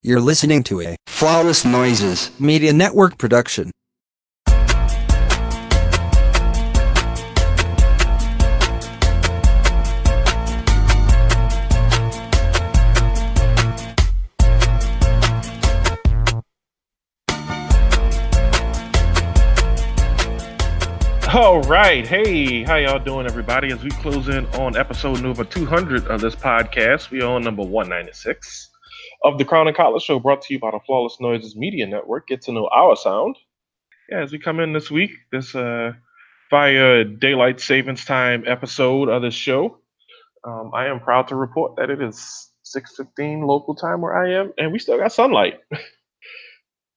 You're listening to a Flawless Noises. Media Network production. All right. Hey, how y'all doing, everybody? As we close in on episode number 200 of this podcast, we are on number 196 of the Crown and Collar Show, brought to you by the Flawless Noises Media Network. Get to know our sound. Yeah, as we come in this week, this uh, via daylight savings time episode of this show, um, I am proud to report that it is 6:15 local time where I am, and we still got sunlight.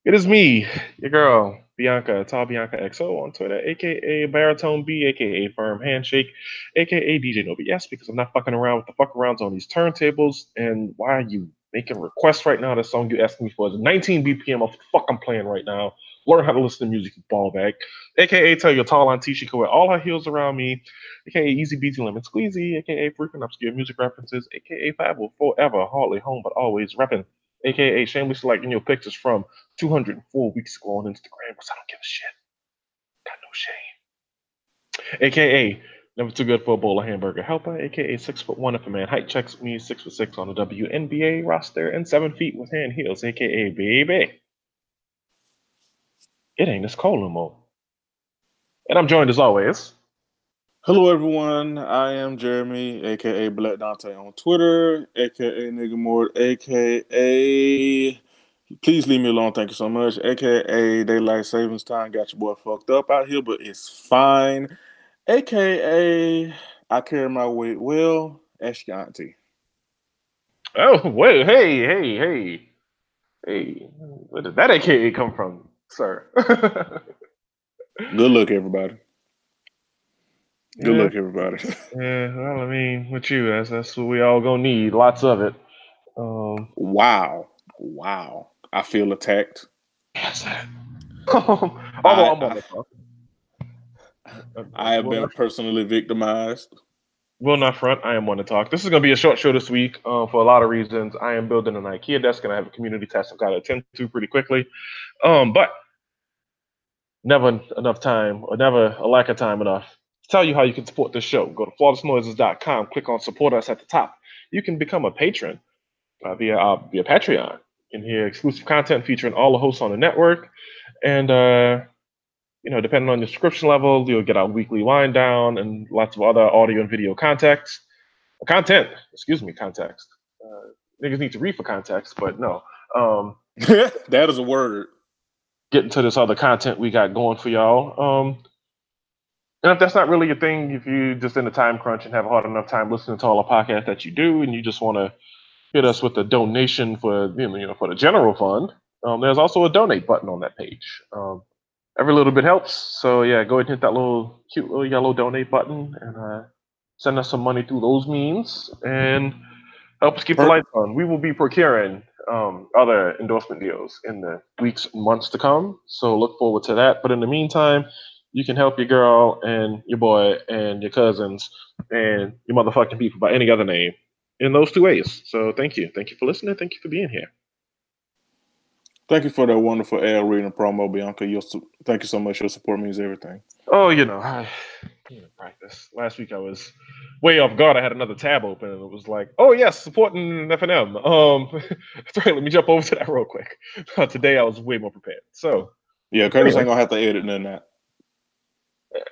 it is me, your girl, Bianca, Tall Bianca XO on Twitter, aka Baritone B, aka Firm Handshake, aka DJ Nobi. Yes, because I'm not fucking around with the fuck arounds on these turntables. And why are you making requests right now? The song you're asking me for is 19 BPM of fuck I'm playing right now. Learn how to listen to music, ball bag. AKA tell your tall auntie she can wear all her heels around me. AKA Easy Beasy Lemon Squeezy. AKA frequent obscure music references. AKA Fab will forever, hardly home, but always repping. AKA shamelessly selecting your pictures from 204 weeks ago on Instagram because I don't give a shit. Got no shame. AKA never too good for a bowl of hamburger helper. AKA six foot one if a man height checks me, six foot six on the WNBA roster, and seven feet with hand heels. AKA baby. It ain't as cold no more. And I'm joined as always. Hello, everyone. I am Jeremy, aka Black Dante on Twitter, aka Nigga Mort, aka Please leave me alone. Thank you so much. AKA Daylight Savings Time got your boy fucked up out here, but it's fine. AKA I carry my weight well. Ask your auntie. Oh, wait, hey, hey, hey. Hey, where did that AKA come from, sir? Good luck, everybody. Good Yeah. luck, everybody. Yeah, well, I mean, with you, that's that's what we all gonna need. Lots of it. Um, wow. Wow. I feel attacked. yes. Although I'm on the phone. I have been personally victimized. will not front. I am one to talk. This is gonna be a short show this week uh, for a lot of reasons. I am building an IKEA desk, and I have a community test I've got to attend to pretty quickly. Um, but never enough time, or never a lack of time enough to tell you how you can support this show. Go to flawlessnoises.com, click on support us at the top. You can become a patron uh, via uh, via Patreon. You can hear exclusive content featuring all the hosts on the network, and uh, you know, depending on your subscription level, you'll get our weekly wind down and lots of other audio and video context, content. Excuse me, context. Uh, niggas need to read for context, but no. Um, that is a word. Getting to this other content we got going for y'all. Um, and if that's not really your thing, if you just in a time crunch and have a hard enough time listening to all the podcasts that you do, and you just want to hit us with a donation for you know, you know for the general fund, um, there's also a donate button on that page. Um, every little bit helps. So yeah, go ahead and hit that little cute little yellow donate button and uh, send us some money through those means and help us keep the lights on. We will be procuring um, other endorsement deals in the weeks months to come. So look forward to that. But in the meantime, you can help your girl and your boy and your cousins and your motherfucking people by any other name in those two ways. So thank you. Thank you for listening. Thank you for being here. Thank you for that wonderful ad reading promo, Bianca. Your, thank you so much. Your support means everything. Oh, you know, I you know, practice. Last week I was way off guard. I had another tab open and it was like, oh yes, supporting FNM. Um, sorry, let me jump over to that real quick. Today I was way more prepared. So Yeah, Curtis Anyway. ain't gonna have to edit none of that.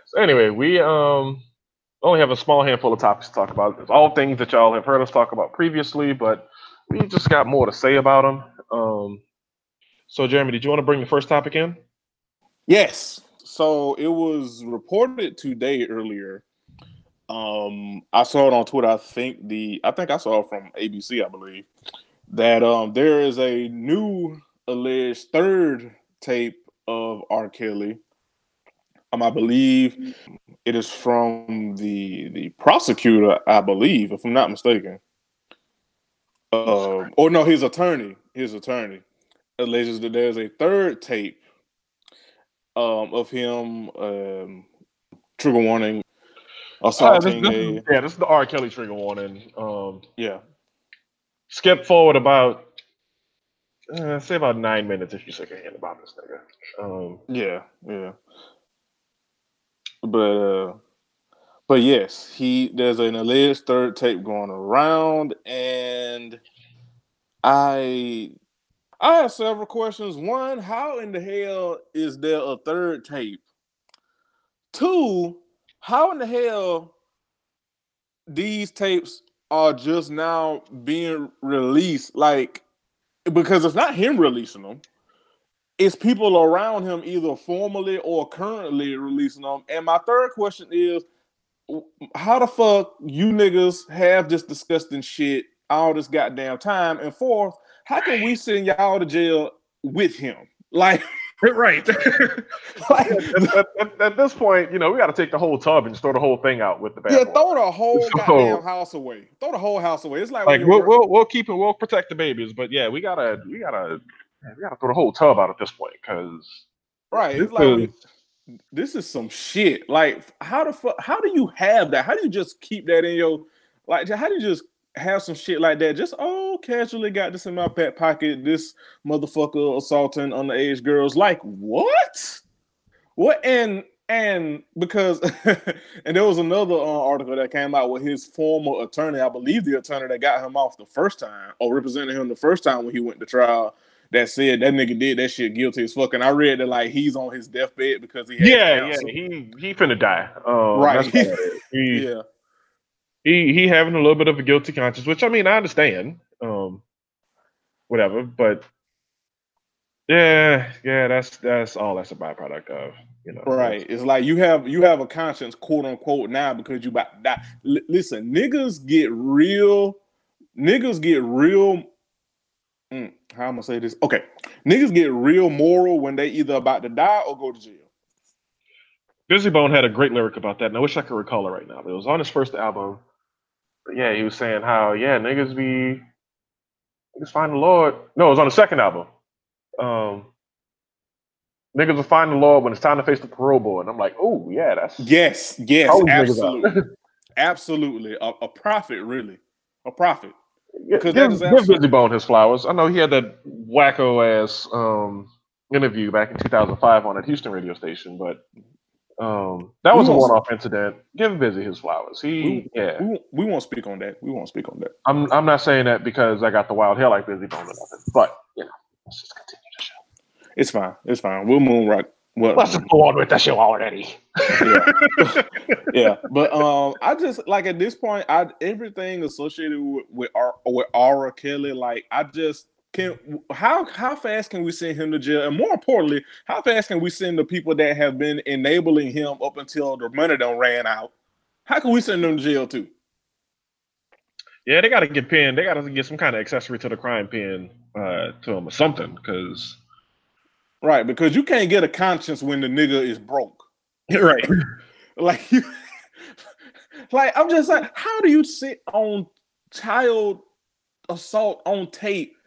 So anyway, we um only have a small handful of topics to talk about. It's all things that y'all have heard us talk about previously, but we just got more to say about them. Um, so Jeremy, did you want to bring the first topic in? Yes. So it was reported today earlier. Um, I saw it on Twitter. I think the I think I saw it from ABC, I believe, that um there is a new alleged third tape of R. Kelly. Um, I believe it is from the the prosecutor, I believe, if I'm not mistaken. Um, or no, his attorney. His attorney alleges that there's a third tape um, of him um, trigger warning Uh, this, this a is, yeah, this is the R. Kelly trigger warning. Um, yeah skip forward about uh, say about nine minutes if you're sick of hearing about this nigga. Um, Yeah, yeah. But uh but yes, he there's an alleged third tape going around and I I have several questions. One, how in the hell is there a third tape? Two, how in the hell these tapes are just now being released? Like, because it's not him releasing them, it's people around him either formally or currently releasing them. And my third question is, how the fuck you niggas have this disgusting shit all this goddamn time? And fourth, how can we send y'all to jail with him? Like, right. like at, at- at- this point, you know, we got to take the whole tub and just throw the whole thing out with the bad yeah, boy. throw the whole So- goddamn house away. Throw the whole house away. It's like, Like we'll, we'll we'll keep it. We'll protect the babies, but yeah, we gotta we gotta we gotta throw the whole tub out at this point because right. It's this like this is some shit. Like, how the fuck? How do you have that? How do you just keep that in your like? How do you just have some shit like that? Just oh, casually got this in my back pocket. This motherfucker assaulting underage girls. Like what? What and and because and there was another uh, article that came out with his former attorney, I believe the attorney that got him off the first time or represented him the first time when he went to trial. That said that nigga did that shit guilty as fuck. And I read that like he's on his deathbed because he had yeah, yeah, he he finna die. Um, Right. that's what it is. He, yeah. He he having a little bit of a guilty conscience, which I mean I understand. Um, whatever, but yeah, yeah, that's that's all that's a byproduct of you know. Right. It's like you have you have a conscience, quote unquote, now because you about to die. L- listen, niggas get real. Niggas get real. Mm, how I'm gonna say this? Okay, niggas get real moral when they either about to die or go to jail. Bizzy Bone had a great lyric about that, and I wish I could recall it right now. But it was on his first album. Yeah, he was saying how yeah niggas be niggas find the Lord. No, it was on the second album. Um, niggas will find the Lord when it's time to face the parole board. And I'm like, oh yeah, that's Yes, yes, Calls niggas out. absolutely, absolutely, a, a prophet, really, a prophet. Yeah, Because give, is give Bizzy Bone his flowers. I know he had that wacko ass um, interview back in 2005 on a Houston radio station, but um, that We was a one-off incident. Give Bizzy his flowers. He, We, yeah. we, won't- we won't speak on that. We won't speak on that. I'm I'm not saying that because I got the wild hair like Bizzy Bone or nothing, but you know, let's just continue the show. It's fine. It's fine. We'll moon rock. Well, Let's just go on with the show already. yeah. yeah, but um, I just like at this point, I everything associated with with, our, with R. Kelly, like I just can. How how fast can we send him to jail, and more importantly, how fast can we send the people that have been enabling him up until the money done ran out? How can we send them to jail too? Yeah, they got to get pinned. They got to get some kind of accessory to the crime pin uh, to him or something, because Right, because you can't get a conscience when the nigga is broke. right. Like you, like I'm just like, how do you sit on child assault on tape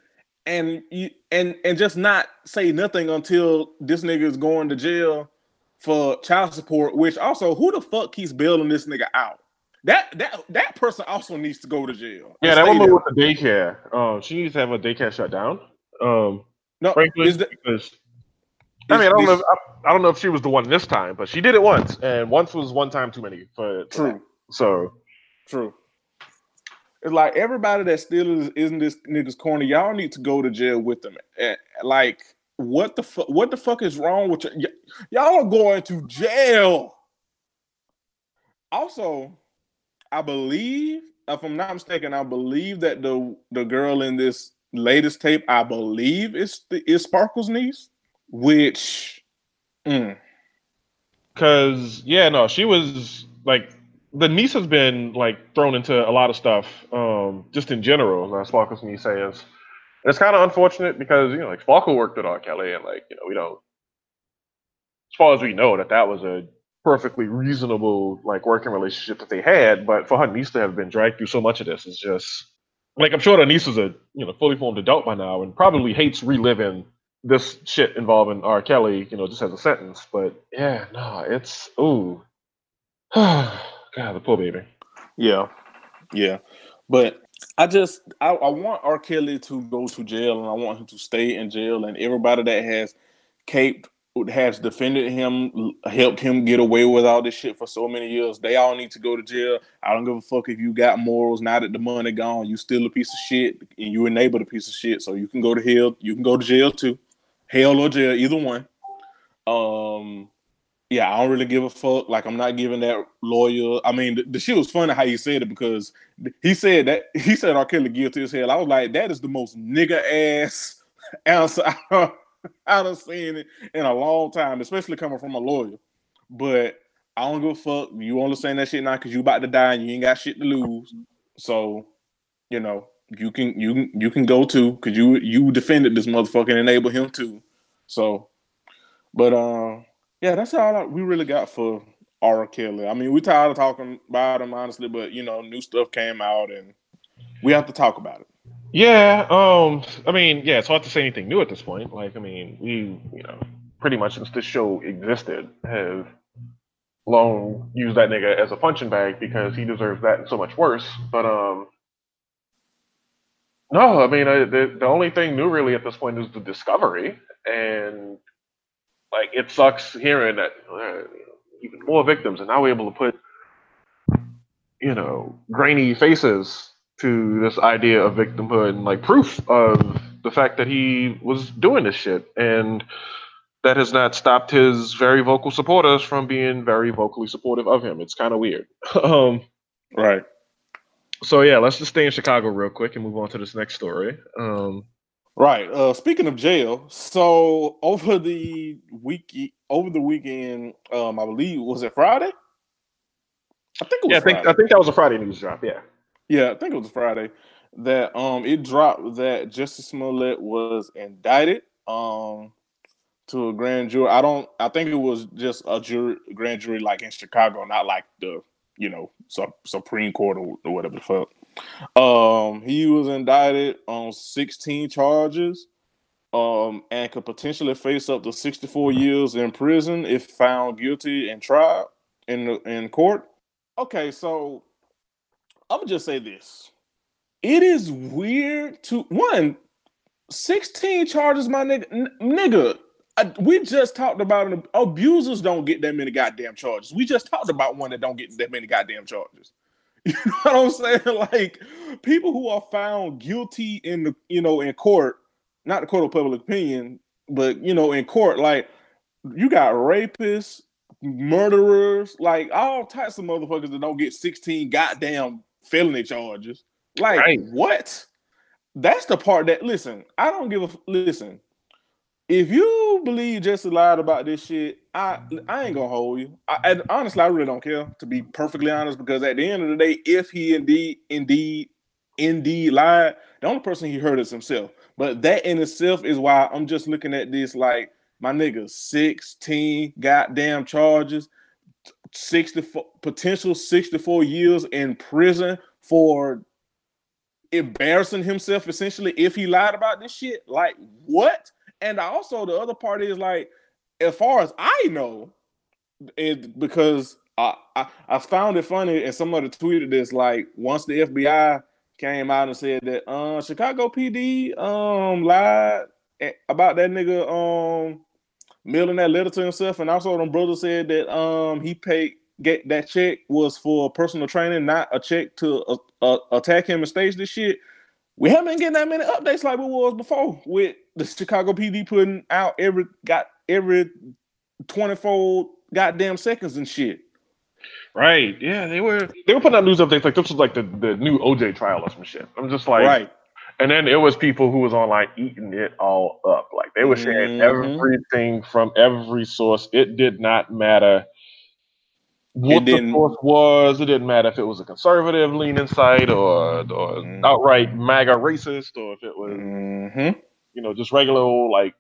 and you and and just not say nothing until this nigga is going to jail for child support? Which also, who the fuck keeps bailing this nigga out? That that that person also needs to go to jail. Yeah, that woman there. with the daycare. Um, she needs to have a daycare shut down. Um, no, frankly, that, because I mean, I don't know. If, I, I don't know if she was the one this time, but she did it once, and once was one time too many. For, true. So True. It's like everybody that still is, isn't this nigga's corner. Y'all need to go to jail with them. Like, what the fuck? What the fuck is wrong with y- y- y'all? Are going to jail. Also, I believe, if I'm not mistaken, I believe that the the girl in this latest tape, I believe is the, is Sparkle's niece, which. mm, Cause yeah, no, she was like the niece has been like thrown into a lot of stuff, um, just in general. As Sparkle's niece says, and it's kind of unfortunate because you know, like Sparkle worked with R. Kelly, and like you know, we don't, as far as we know, that that was a perfectly reasonable like working relationship that they had. But for her niece to have been dragged through so much of this is just like I'm sure the niece is a you know fully formed adult by now and probably hates reliving this shit involving R. Kelly, you know, just as a sentence. But yeah, no, it's ooh, God, the poor baby. Yeah, yeah, but I just I, I want R. Kelly to go to jail and I want him to stay in jail and everybody that has caped has defended him, helped him get away with all this shit for so many years. They all need to go to jail. I don't give a fuck if you got morals. Now that the money gone, you still a piece of shit and you enabled a piece of shit. So you can go to hell. You can go to jail too, hell or jail, either one. Um, yeah, I don't really give a fuck. Like I'm not giving that lawyer. I mean, the, the shit was funny how he said it because he said that he said R. Kelly guilty as hell. I was like, that is the most nigga ass answer I done seen it in a long time, especially coming from a lawyer. But I don't give a fuck. You only saying that shit now because you about to die and you ain't got shit to lose. So, you know, you can you you can go too because you you defended this motherfucker and enable him too. So, but uh, yeah, that's all we really got for R. Kelly. I mean, we're tired of talking about him honestly, but you know, new stuff came out and we have to talk about it. Yeah, um, I mean, yeah, it's hard to say anything new at this point. Like, I mean, we, you know, pretty much since this show existed, have long used that nigga as a punching bag because he deserves that and so much worse. But um, no, I mean, uh, the the only thing new really at this point is the discovery, and like it sucks hearing that uh, even more victims, and now we're able to put, you know, grainy faces to this idea of victimhood and like proof of the fact that he was doing this shit. And that has not stopped his very vocal supporters from being very vocally supportive of him. It's kind of weird. Um, right. so yeah let's just stay in chicago real quick and move on to this next story. Um, right uh, speaking of jail so over the week over the weekend um, i believe was it friday i think yeah, I think, I think that was a friday news drop yeah yeah, I think it was Friday that um it dropped that Jussie Smollett was indicted um to a grand jury. I don't. I think it was just a jury, grand jury like in Chicago, not like the you know Supreme Court or, or whatever the fuck. Um, he was indicted on 16 charges, um, and could potentially face up to 64 years in prison if found guilty and tried in in court. Okay, so I'm gonna just say this. It is weird to one 16 charges, my nigga. N- nigga, I, we just talked about it. Abusers don't get that many goddamn charges. We just talked about one that don't get that many goddamn charges. You know what I'm saying? Like people who are found guilty in the you know in court, not the court of public opinion, but you know in court, like you got rapists, murderers, like all types of motherfuckers that don't get 16 goddamn felony charges. Like right. what? That's the part that listen. I don't give a listen. If you believe Jussie lied about this shit, I I ain't gonna hold you. I, and honestly, I really don't care to be perfectly honest. Because at the end of the day, if he indeed indeed indeed lied, the only person he hurt is himself. But that in itself is why I'm just looking at this like my nigga, 16 goddamn charges. 64 potential 64 years in prison for embarrassing himself essentially if he lied about this shit. Like what? And also the other part is like, as far as I know, it because I, I, I found it funny and somebody tweeted this like once the FBI came out and said that uh Chicago PD um lied about that nigga um mailing that letter to himself, and also them brother said that um he paid get that check was for personal training, not a check to uh, uh, attack him and stage this shit. We haven't been getting that many updates like we was before with the Chicago PD putting out every got every twenty four goddamn seconds and shit. Right. Yeah, they were they were putting out news updates like this was like the, the new OJ trial or some shit. I'm just like right. And then it was people who was online eating it all up. Like they were sharing mm-hmm. everything from every source. It did not matter what the source was. It didn't matter if it was a conservative leaning site or or mm-hmm. outright MAGA racist or if it was mm-hmm. You know just regular old like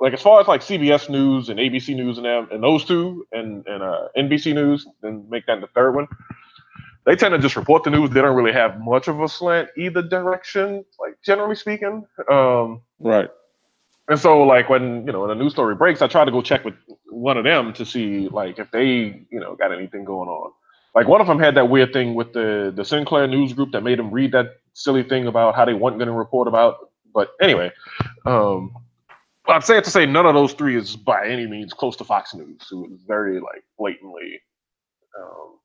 like as far as like CBS News and ABC News and them and those two and and uh, NBC News and make that the third one they tend to just report the news. They don't really have much of a slant either direction, like generally speaking. Um, right. And so, like when you know when a news story breaks, I try to go check with one of them to see like if they you know got anything going on. Like one of them had that weird thing with the the Sinclair news group that made them read that silly thing about how they weren't going to report about. But anyway, um, I'd say it to say none of those three is by any means close to Fox News, who is very like blatantly um,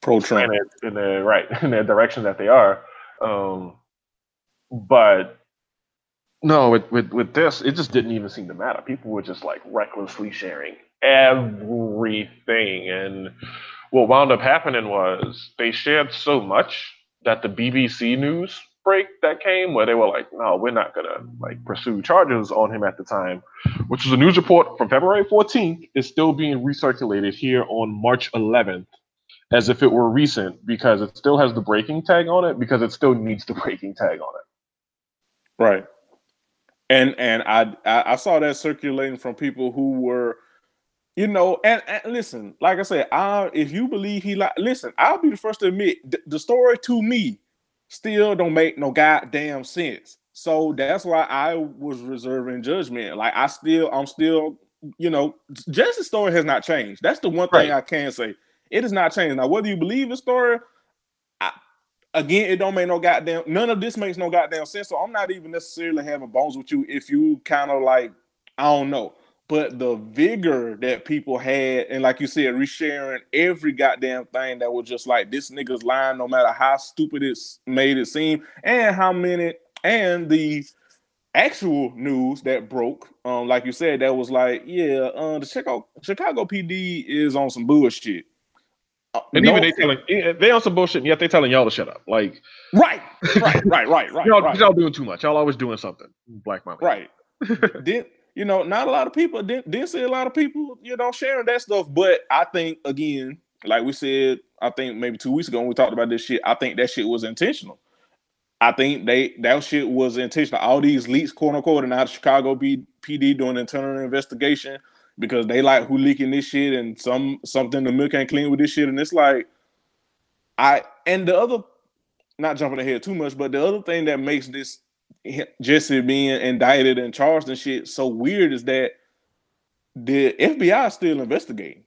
pro Trump in the right in the direction that they are. Um, but no, with, with with this, it just didn't even seem to matter. People were just like recklessly sharing everything, and what wound up happening was they shared so much that the BBC news break that came where they were like, no, we're not gonna like pursue charges on him at the time, which was a news report from February 14th, is still being recirculated here on March 11th as if it were recent because it still has the breaking tag on it because it still needs the breaking tag on it. Right. And and I I, saw that circulating from people who were, you know, and, and listen, like I said, I if you believe he like listen, I'll be the first to admit th- the story to me still don't make no goddamn sense. So that's why I was reserving judgment. Like I still, I'm still, you know, Jussie's story has not changed. That's the one thing right. I can say. It has not changed. Now, whether you believe the story, I, again, it don't make no goddamn. None of this makes no goddamn sense. So I'm not even necessarily having bones with you if you kind of like, I don't know. But the vigor that people had, and like you said, resharing every goddamn thing that was just like this nigga's lying, no matter how stupid it's made it seem, and how many, and the actual news that broke, um, like you said, that was like, yeah, uh, the Chicago Chicago PD is on some bullshit. Uh, and no, even they telling they on some bullshit, and yet they telling y'all to shut up. Like right, right, right, right, right. y'all, right. y'all doing too much. Y'all always doing something. Black money. Right. Did you know? Not a lot of people didn't, didn't see a lot of people, you know, sharing that stuff. But I think again, like we said, I think maybe two weeks ago when we talked about this shit, I think that shit was intentional. I think they that shit was intentional. All these leaks, quote unquote, and out of Chicago PD doing internal investigation because they like who leaking this shit and some something the milk ain't clean with this shit. And it's like I and the other not jumping ahead too much, but the other thing that makes this Jussie being indicted and charged and shit so weird is that the FBI is still investigating.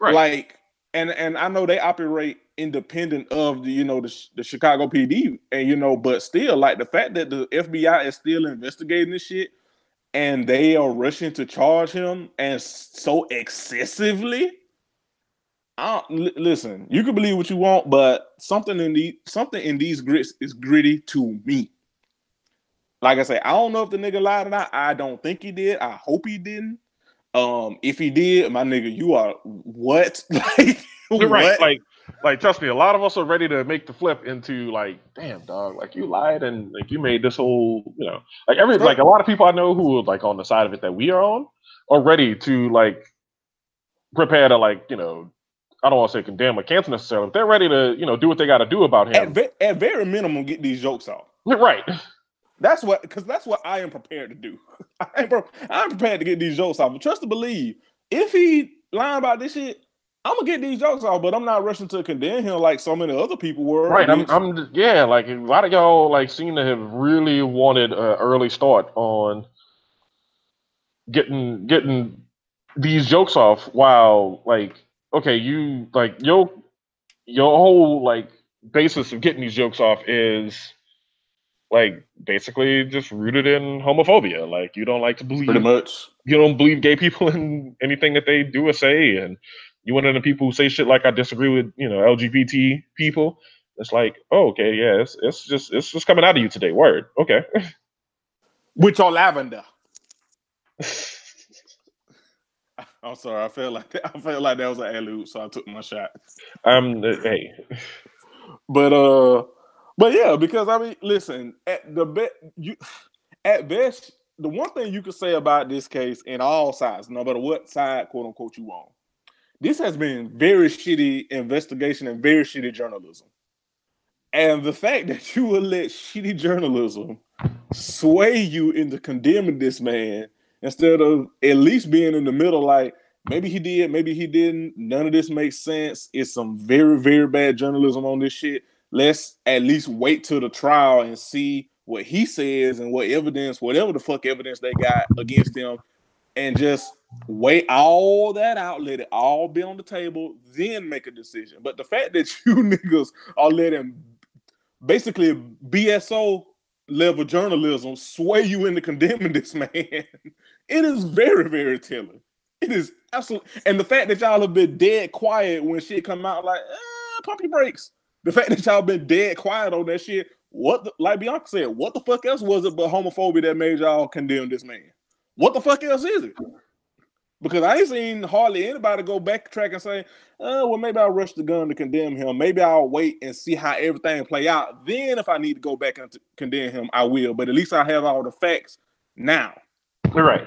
Right. Like and and I know they operate independent of the you know the, the Chicago PD and you know but still like the fact that the FBI is still investigating this shit and they are rushing to charge him and so excessively. I l- listen, you can believe what you want, but something in the something in these grits is gritty to me. Like I say, I don't know if the nigga lied or not. I don't think he did. I hope he didn't. Um, if he did, my nigga, you are what? like, right? Like, like trust me, a lot of us are ready to make the flip into like, damn dog, like you lied and like you made this whole, you know, like every like a lot of people I know who are like on the side of it that we are on are ready to like prepare to like, you know, I don't want to say condemn or cancel necessarily, but they're ready to, you know, do what they got to do about him. At, ve- at very minimum, get these jokes off. Right. That's what, because that's what I am prepared to do. I am, I'm prepared to get these jokes off. But trust to believe, if he lying about this shit, I'm gonna get these jokes off, but I'm not rushing to condemn him like so many other people were. Right. I'm, I'm yeah, like a lot of y'all like seem to have really wanted an early start on getting getting these jokes off while like okay, you like your your whole like basis of getting these jokes off is like basically just rooted in homophobia. Like you don't like to believe pretty much you don't believe gay people in anything that they do or say, and you one of the people who say shit like I disagree with, you know, LGBT people. It's like, oh, okay, yeah, it's, it's just it's just coming out of you today. Word, okay. With your lavender. I'm sorry. I felt like that, I felt like that was an alley so I took my shot. Um, hey, but uh, but yeah, because I mean, listen, at the best, you at best, the one thing you could say about this case in all sides, no matter what side, quote unquote, you on, this has been very shitty investigation and very shitty journalism. And the fact that you will let shitty journalism sway you into condemning this man instead of at least being in the middle, like maybe he did, maybe he didn't. None of this makes sense. It's some very, very bad journalism on this shit. Let's at least wait till the trial and see what he says and what evidence, whatever the fuck evidence they got against him, and just wait all that out, let it all be on the table, then make a decision. But the fact that you niggas are letting basically BSO level journalism sway you into condemning this man. it is very, very telling. It is absolutely, and the fact that y'all have been dead quiet when shit come out, like eh, pump your brakes. The fact that y'all been dead quiet on that shit. What, the, like Bianca said, what the fuck else was it but homophobia that made y'all condemn this man? What the fuck else is it? Because I ain't seen hardly anybody go backtrack and say, oh, well, maybe I'll rush the gun to condemn him. Maybe I'll wait and see how everything play out. Then if I need to go back and condemn him, I will. But at least I have all the facts now. You're right.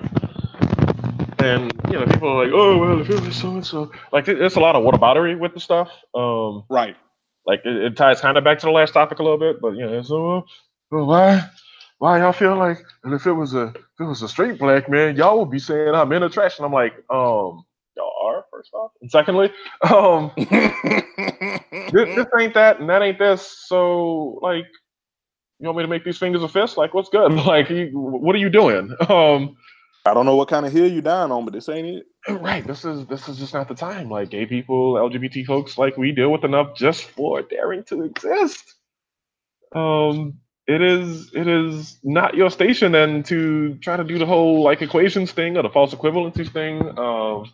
And you know, people are like, oh well, if it was so and so, like there's a lot of whataboutery with the stuff. Um, right. Like it, it ties kind of back to the last topic a little bit, but you know, so uh, why why y'all feel like and if it was a if it was a straight black man, y'all would be saying I'm in a trash. And I'm like, um, y'all are first off, and secondly, um, this, this ain't that and that ain't this. So like, you want me to make these fingers a fist? Like, what's good? Like, you, what are you doing? Um, I don't know what kind of hill you dying on, but this ain't it. Right. This is this is just not the time. Like gay people, LGBT folks, like we deal with enough just for daring to exist. Um, it is it is not your station then to try to do the whole like equations thing or the false equivalencies thing. Um,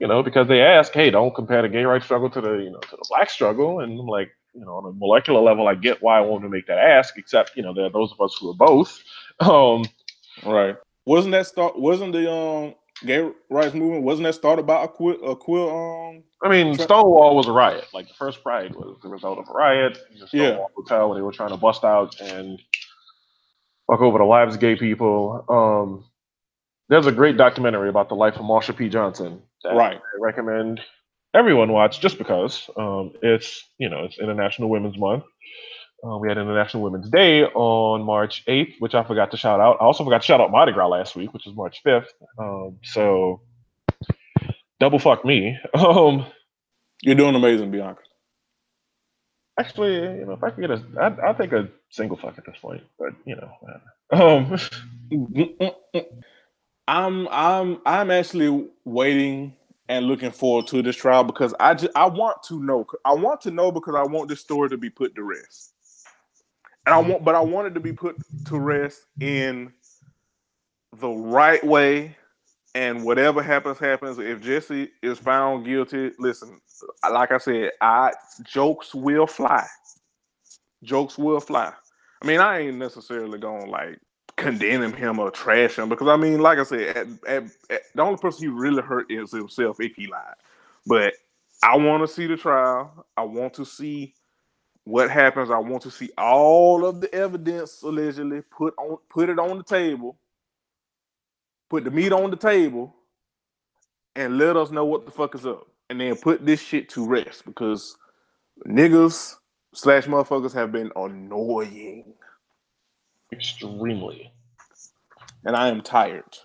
you know, because they ask, hey, don't compare the gay rights struggle to the you know to the black struggle, and I'm like, you know, on a molecular level, I get why I want to make that ask, except you know, there are those of us who are both. Um, right. Wasn't that start? Wasn't the um gay rights movement wasn't that started by a queer a quill um? I mean, Stonewall was a riot. Like the first Pride was the result of a riot. The Stonewall yeah. Hotel when they were trying to bust out and fuck over the lives of gay people. Um, there's a great documentary about the life of Marsha P. Johnson. right. I recommend everyone watch just because um, it's you know it's International Women's Month. Uh, we had International Women's Day on March 8th, which I forgot to shout out. I also forgot to shout out Mardi Gras last week, which was March 5th. Um, so double fuck me. Um, You're doing amazing, Bianca. Actually, you know, if I could get a, I'd, I'll take a single fuck at this point. But you know, um, I'm I'm I'm actually waiting and looking forward to this trial because I just I want to know. I want to know because I want this story to be put to rest and I mm-hmm. want, but I wanted to be put to rest in the right way. And whatever happens, happens. If Jussie is found guilty, listen, like I said, I jokes will fly. Jokes will fly. I mean, I ain't necessarily gonna like condemn him or trash him because I mean, like I said, at, at, at, the only person he really hurt is himself if he lied. But I want to see the trial. I want to see what happens, I want to see all of the evidence allegedly put on put it on the table, put the meat on the table, and let us know what the fuck is up. And then put this shit to rest because niggas slash motherfuckers have been annoying. Extremely. And I am tired.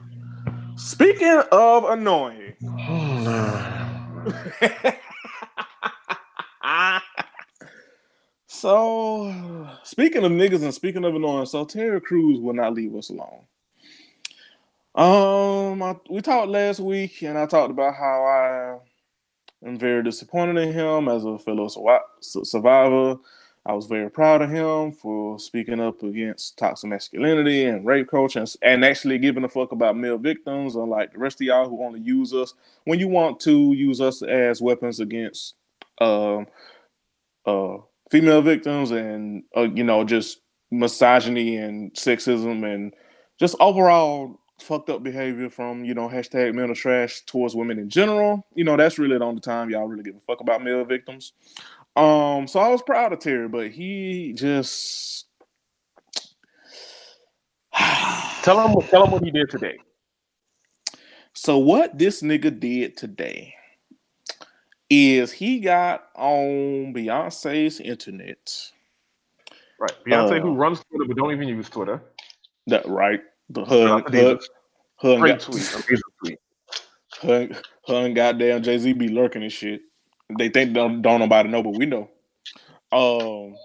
Speaking of annoying. Oh, So, speaking of niggas and speaking of annoying, so Terry Crews will not leave us alone. Um, I, we talked last week, and I talked about how I am very disappointed in him as a fellow survivor. I was very proud of him for speaking up against toxic masculinity and rape culture and, and actually giving a fuck about male victims, unlike the rest of y'all who only use us when you want to use us as weapons against um uh, uh female victims and uh, you know just misogyny and sexism and just overall fucked up behavior from you know hashtag mental trash towards women in general. You know that's really the only time y'all really give a fuck about male victims. Um, so I was proud of Terry, but he just tell him tell him what he did today. So what this nigga did today is he got on Beyonce's internet. Right. Beyonce, uh, who runs Twitter but don't even use Twitter. That right. The her, her, her, Great got, tweet. Amazing tweet. Her, her and goddamn Jay Z be lurking and shit. They think don't don't nobody know, but we know. Um,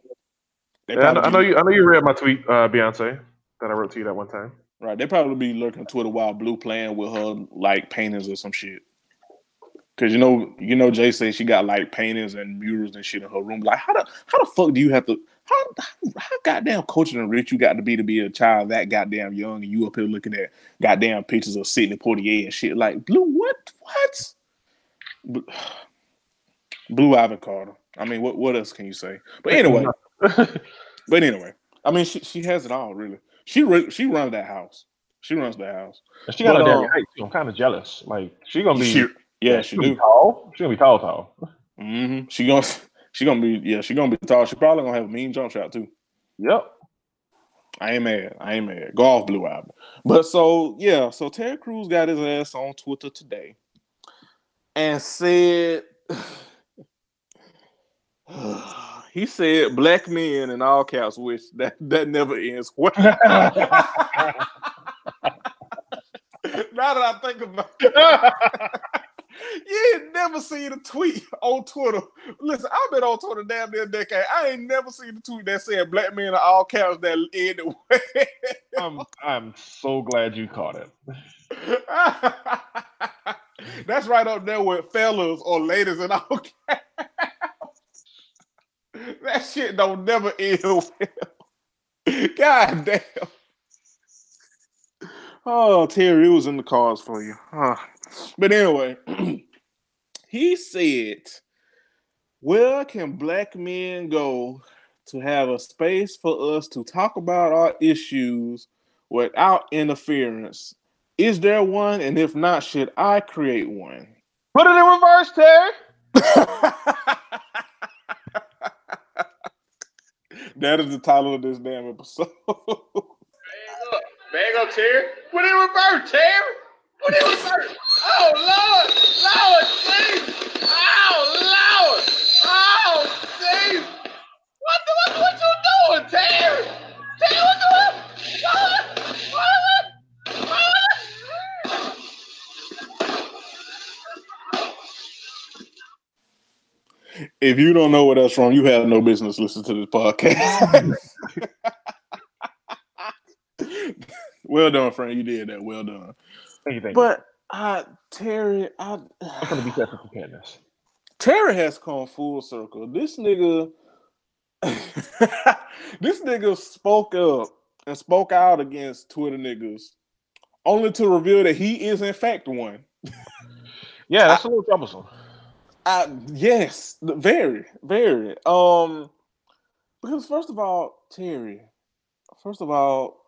yeah, I, know, I know you. I know you read my tweet, uh, Beyonce, that I wrote to you that one time. Right. They probably be lurking Twitter while Blue playing with her like paintings or some shit. Cause you know, you know, Jay said she got like paintings and murals and shit in her room. Like, how the how the fuck do you have to? How, how goddamn coaching and rich you got to be to be a child that goddamn young and you up here looking at goddamn pictures of Sidney Poitier and shit like blue what what blue Ivy Carter. I mean what what else can you say? But anyway, but anyway, I mean she she has it all really. She re- she runs that house. She runs the house. She got But, a damn um, height. I'm kind of jealous. Like she gonna be. She, yeah, she she do. tall. She gonna be tall, tall. Mm-hmm. She gonna she gonna be yeah she gonna be tall. She probably gonna have a mean jump shot too. Yep. I ain't mad. I ain't mad. Go off Blue Album. But so yeah, so Terry Crews got his ass on Twitter today and said he said black men in all caps which that that never ends well. now that I think about it, you ain't never seen a tweet on Twitter. Listen, I've been on Twitter damn near a decade. I ain't never seen a tweet that said black men are all caps that ended well. I'm I'm so glad you caught it. That's right up there with fellas or ladies and all caps. That shit don't never end well. God damn. Oh, Terry, it was in the cards for you. Huh. But anyway, he said, Where can black men go to have a space for us to talk about our issues without interference? Is there one? And if not, should I create one? Put it in reverse, Terry. that is the title of this damn episode. Bang up, Terry. Put it in reverse, Terry. Put it in reverse. Oh Lord, Lord, please. Oh Lord, oh Steve. What the what, what you doing, Terry? Terry, what the what? What? What? What? if you don't know where that's from, you have no business listening to this podcast. well done, friend. You did that. Well done. Thank you, thank you. But uh, Terry, I, I'm gonna be careful for Candace. Terry has come full circle. This nigga, this nigga spoke up and spoke out against Twitter niggas, only to reveal that he is in fact one. Yeah, that's a little troublesome. Uh, yes, very, very. Um, because first of all, Terry, first of all,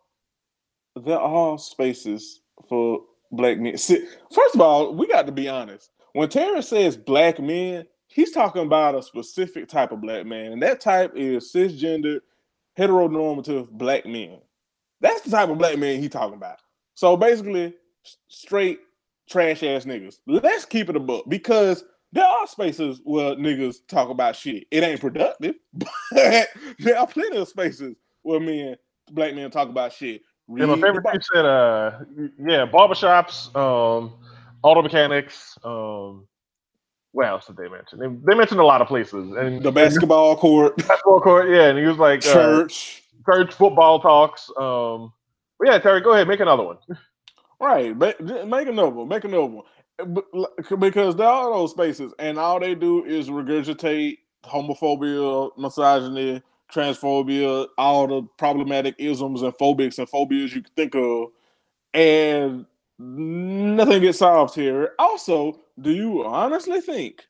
there are spaces for black men. First of all, we got to be honest. When Terry says black men, he's talking about a specific type of black man, and that type is cisgender, heteronormative black men. That's the type of black man he's talking about. So basically, straight trash ass niggas. Let's keep it a book because there are spaces where niggas talk about shit. It ain't productive, but there are plenty of spaces where men, black men, talk about shit. Yeah, my favorite thing said, uh, yeah, barbershops, um, auto mechanics, um, what else did they mention? They, they mentioned a lot of places. And the basketball court, basketball court, yeah, and he was like, uh, church. church, football talks. Um, but yeah, Terry, go ahead, make another one. Right, make, make another one, make another one. Because there are all those spaces, and all they do is regurgitate homophobia, misogyny, transphobia, all the problematic isms and phobics and phobias you can think of, and nothing gets solved here. Also, do you honestly think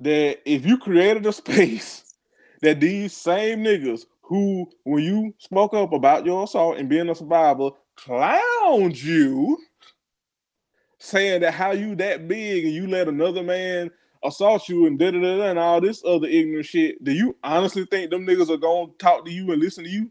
that if you created a space that these same niggas who, when you spoke up about your assault and being a survivor, clowned you, saying that how you that big and you let another man assault you and da da da and all this other ignorant shit, do you honestly think them niggas are gonna talk to you and listen to you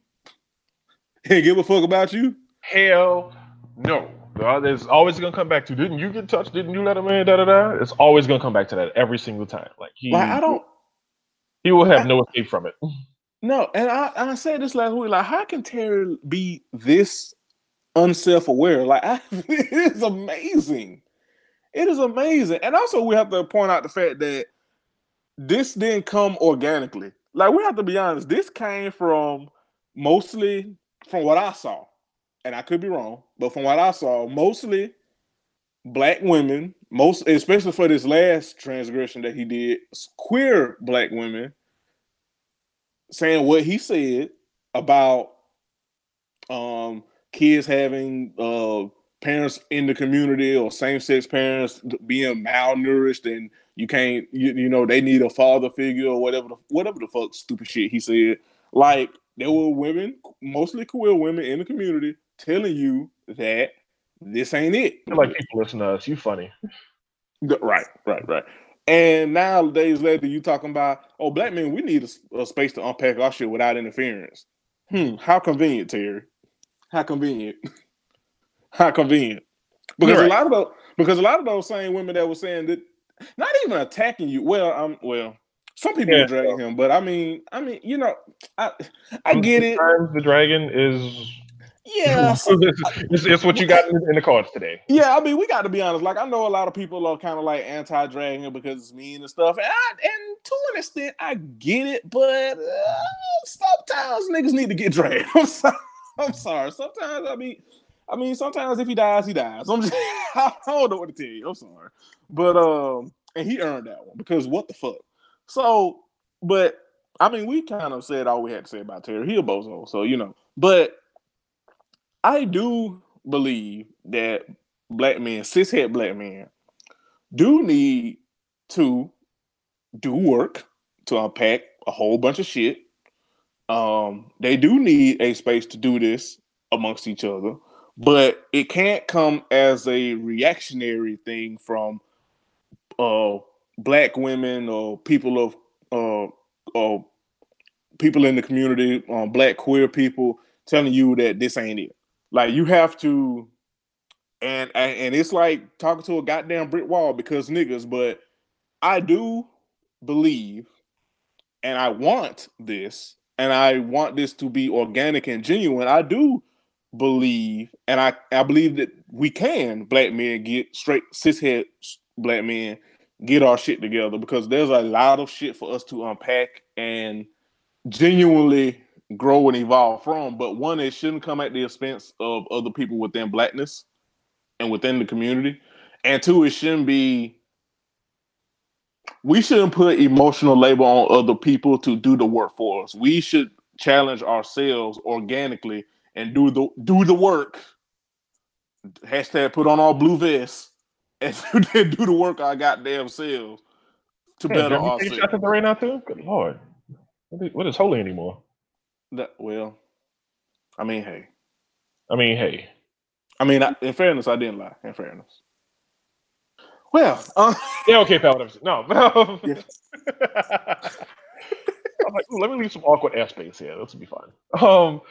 and give a fuck about you? Hell no. There's always gonna come back to didn't you get touched? Didn't you let a man da da da? It's always gonna come back to that every single time. Like he Like I don't he will have no escape from it. No, and I, I said this last week. Like, how can Terry be this unself-aware? Like, I, it is amazing. It is amazing. And also, we have to point out the fact that this didn't come organically. Like, we have to be honest. This came from mostly from what I saw, and I could be wrong, but from what I saw, mostly black women, most especially for this last transgression that he did, queer black women saying what he said about um kids having uh parents in the community or same sex parents being malnourished and you can't you, you know they need a father figure or whatever the, whatever the fuck stupid shit he said. Like there were women mostly queer women in the community telling you that this ain't it. Like people listen to us. You funny. Right right right. And now days later you talking about oh black men we need a, a space to unpack our shit without interference. Hmm how convenient terry. How convenient how convenient because right. a lot of those because a lot of those same women that were saying that not even attacking you. Well, I'm well, some people yeah, drag him, but I mean, I mean, you know, I I get it. The dragon is yeah, it's, it's, what you got in, in the cards today. Yeah, I mean, we got to be honest. Like, I know a lot of people are kind of like anti-dragon because it's mean and stuff, and, I, and to an extent, I get it. But uh, sometimes niggas need to get dragged. I'm sorry. I'm sorry. Sometimes I mean, I mean, sometimes if he dies, he dies. I'm just, I don't know what to tell you. I'm sorry. But um, and he earned that one because what the fuck. So, but I mean, we kind of said all we had to say about Terry. He a bozo, so you know. But I do believe that black men, cishet black men, do need to do work to unpack a whole bunch of shit. Um, they do need a space to do this amongst each other, but it can't come as a reactionary thing from uh, black women or people of uh, uh, people in the community, um, black queer people, telling you that this ain't it. Like you have to, and and it's like talking to a goddamn brick wall because niggas. But I do believe, and I want this, and I want this to be organic and genuine. I do believe, and I I believe that we can black men get straight cishet black men get our shit together because there's a lot of shit for us to unpack and genuinely grow and evolve from. But one, it shouldn't come at the expense of other people within blackness and within the community. And two, it shouldn't be we shouldn't put emotional labor on other people to do the work for us. We should challenge ourselves organically and do the do the work. Hashtag put on all blue vests and do the work our goddamn selves to hey, better ourselves. Shots at the right now too. Good lord, what is holy anymore? That well, I mean, hey, I mean, hey, I mean, I, in fairness, I didn't lie. In fairness. Well, uh, yeah, okay, pal. Whatever. No, no. Yeah. I'm like, let me leave some awkward airspace here. This will be fine. Um,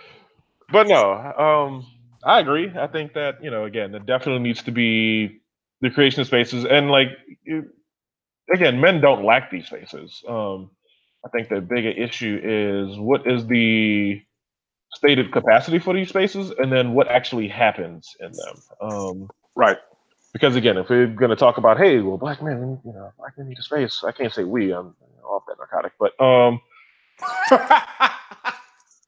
but no, um, I agree. I think that you know, again, it definitely needs to be the creation of spaces. And like it, again men don't lack these spaces. Um i think the bigger issue is what is the stated capacity for these spaces and then what actually happens in them. Um right. because again if we're going to talk about hey well black men you know black men need a space. I can't say we i'm off that narcotic but um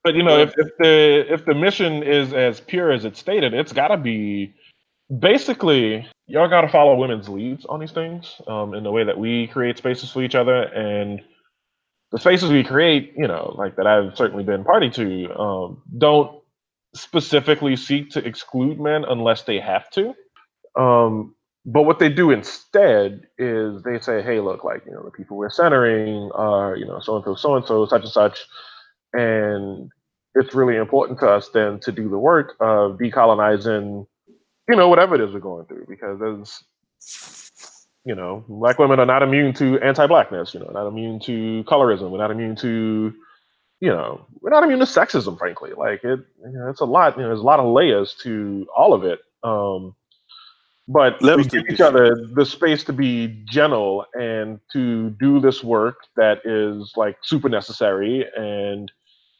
but you know if, if the if the mission is as pure as it's stated it's got to be basically y'all got to follow women's leads on these things um, in the way that we create spaces for each other. And the spaces we create you know like that i've certainly been party to um, don't specifically seek to exclude men unless they have to. Um, but what they do instead is they say hey look like you know the people we're centering are you know so and so so and so such and such. And it's really important to us then to do the work of decolonizing you know, whatever it is we're going through, because there's, you know, black women are not immune to anti-blackness. You know, not immune to colorism. We're not immune to, you know, we're not immune to sexism. Frankly, like it, you know, it's a lot. You know, there's a lot of layers to all of it. Um, but let us give each other the space to be gentle and to do this work that is like super necessary and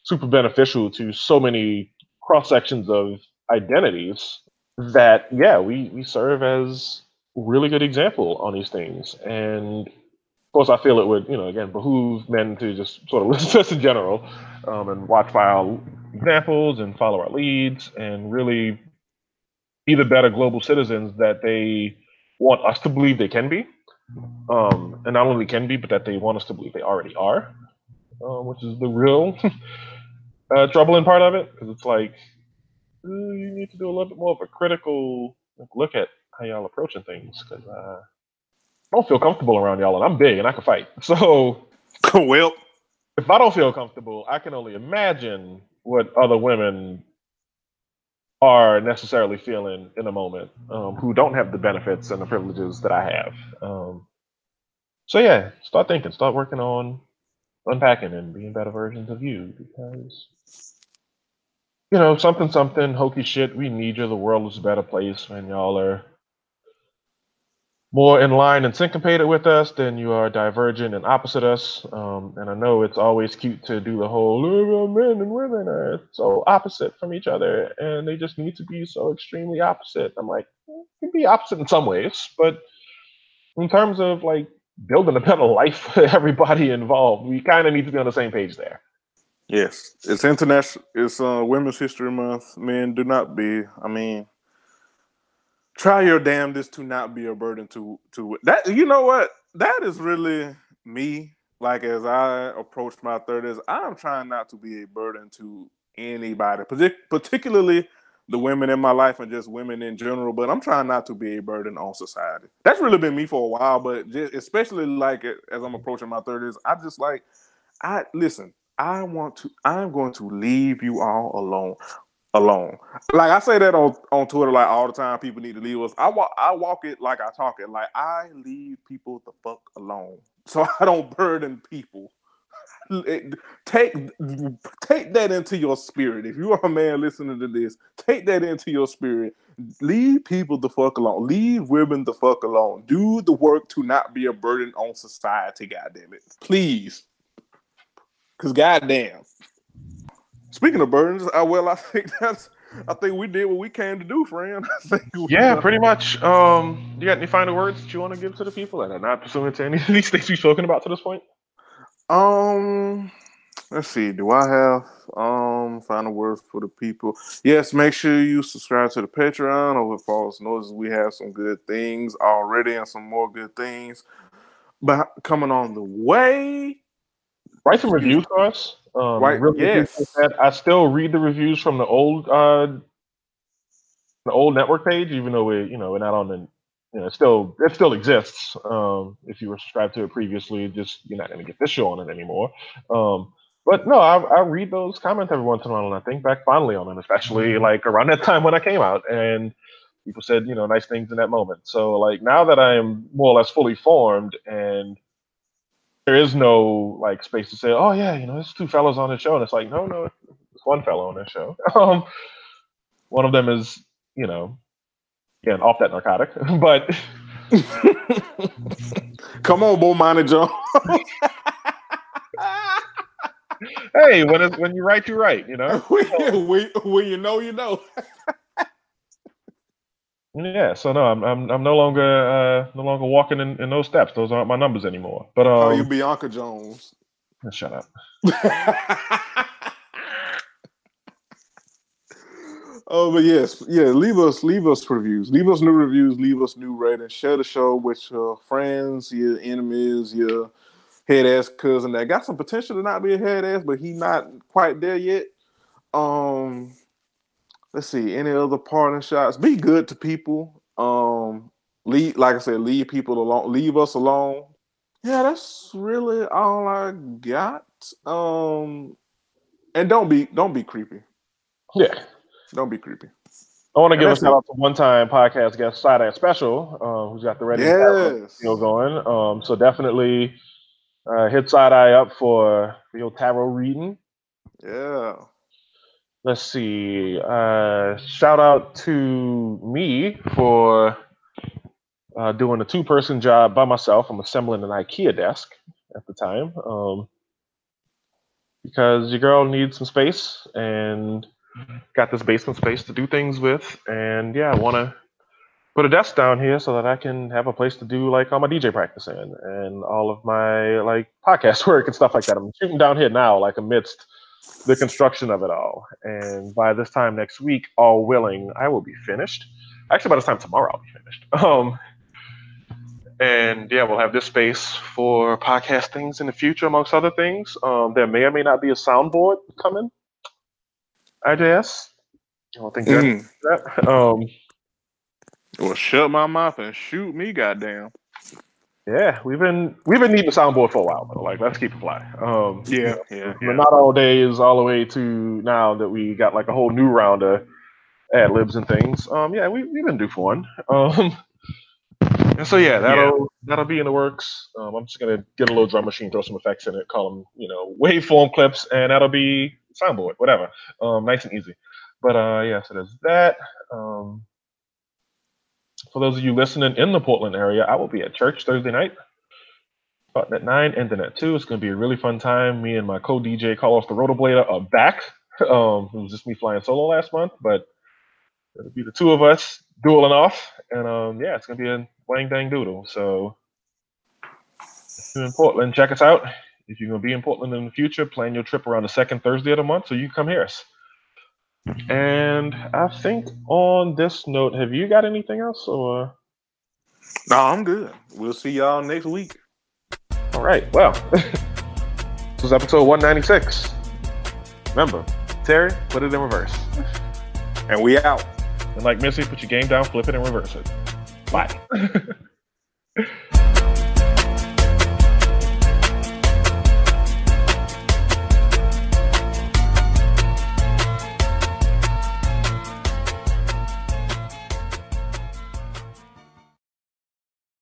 super beneficial to so many cross sections of identities that yeah we we serve as really good example on these things. And of course i feel it would you know again behoove men to just sort of listen to us in general um, and watch by our examples and follow our leads and really be the better global citizens that they want us to believe they can be. Um, and not only can be but that they want us to believe they already are um, which is the real uh, troubling part of it, because it's like uh, you need to do a little bit more of a critical look at how y'all approaching things, because uh, I don't feel comfortable around y'all, and I'm big and I can fight. So, well, if I don't feel comfortable, I can only imagine what other women are necessarily feeling in a moment um, who don't have the benefits and the privileges that I have. Um, so yeah, start thinking, start working on unpacking and being better versions of you because you know something something hokey shit. We need you. The world is a better place when y'all are more in line and syncopated with us than you are divergent and opposite us. Um, and I know it's always cute to do the whole "Oh, men and women are so opposite from each other, and they just need to be so extremely opposite. I'm like, you can be opposite in some ways, but in terms of like building a better life for everybody involved, we kind of need to be on the same page there. Yes, it's international. It's uh, Women's History Month. Men, do not be. I mean, try your damnedest to not be a burden to to that. You know what? That is really me. Like as I approach my thirties, I'm trying not to be a burden to anybody, particularly the women in my life and just women in general. But I'm trying not to be a burden on society. That's really been me for a while. But just, especially like as I'm approaching my thirties, I just like I listen. I want to. I'm going to leave you all alone alone. Like I say that on, on Twitter like all the time. People need to leave us. I walk I walk it like I talk it. Like I leave people the fuck alone. So I don't burden people. Take take that into your spirit. If you are a man listening to this, take that into your spirit. Leave people the fuck alone. Leave women the fuck alone. Do the work to not be a burden on society. Goddamn it, please. Cause goddamn. Speaking of burdens, uh, well, I think that's I think we did what we came to do, friend. yeah, pretty much. Um, you got any final words that you want to give to the people that are not pursuing to any of these things we've spoken about to this point? Um, let's see. Do I have um final words for the people? Yes, make sure you subscribe to the Patreon over False Noises. We have some good things already and some more good things, but coming on the way. Write some reviews for us. Um, right. Yes. I still read the reviews from the old uh, the old network page, even though we, you know, we're not on the, you know, it still it still exists. Um, if you were subscribed to it previously, just you're not going to get this show on it anymore. Um, but no, I, I read those comments every once in a while, and I think back fondly on it, especially like around that time when I came out, and people said, you know, nice things in that moment. So like now that I am more or less fully formed and there is no like space to say, oh yeah, you know, there's two fellows on the show, and it's like, no, no, it's one fellow on the show. Um, one of them is, you know, again off that narcotic, but come on, bull manager. hey, when it's, when you write, you write. You know, when, when you know, you know. Yeah, so no, I'm I'm I'm no longer uh no longer walking in, in those steps. Those aren't my numbers anymore. But um, oh, you Bianca Jones. Shut up. Oh, but yes, yeah. Leave us leave us reviews. Leave us new reviews. Leave us new ratings. Share the show with your friends, your enemies, your head ass cousin that got some potential to not be a head ass, but he not quite there yet. Um let's see, any other parting shots? Be good to people. Um, leave, like I said, leave people alone. Leave us alone. Yeah, that's really all I got. Um, and don't be don't be creepy. Yeah, don't be creepy. I want to give a shout out to one time podcast guest Side Eye Special, uh, who's got the Ready yes. Going. Um, so definitely uh, hit Side Eye up for, for your tarot reading. Yeah let's see. Uh, shout out to me for uh, doing a two person job by myself. I'm assembling an IKEA desk at the time um, because your girl needs some space and got this basement space to do things with. And yeah, I want to put a desk down here so that I can have a place to do like all my DJ practice in and all of my like podcast work and stuff like that. I'm shooting down here now, like amidst the construction of it all. And by this time next week, all willing, I will be finished. Actually, by this time tomorrow, I'll be finished. Um, And yeah, we'll have this space for podcast things in the future, amongst other things. Um, there may or may not be a soundboard coming. IJS. I don't think Mm. that. Um, Well, shut my mouth and shoot me, goddamn. yeah, we've been we've been needing a soundboard for a while, but like let's keep it fly. Um, Yeah, yeah, But not all days, all the way to now that we got like a whole new round of ad libs and things. Um, yeah, we we've been due for one. Um, and so yeah, that'll that'll be in the works. Um, I'm just gonna get a little drum machine, throw some effects in it, call them you know waveform clips, and that'll be soundboard, whatever. Um, nice and easy. But uh, yeah, so there's that. Um, for those of you listening in the Portland area, I will be at church Thursday night starting at nine, ending at two. It's going to be a really fun time. Me and my co-DJ Carlos the Rotoblader are back. Um, it was just me flying solo last month, but it'll be the two of us dueling off, and um, yeah, it's going to be a wang dang doodle. So if you're in Portland, check us out. If you're going to be in Portland in the future, plan your trip around the second Thursday of the month so you can come hear us. And I think on this note, have you got anything else? Or No, I'm good. We'll see y'all next week. all right, well, this was episode 196. Remember, Terry, put it in reverse. And we out. And like Missy, put your game down, flip it, and reverse it. Bye.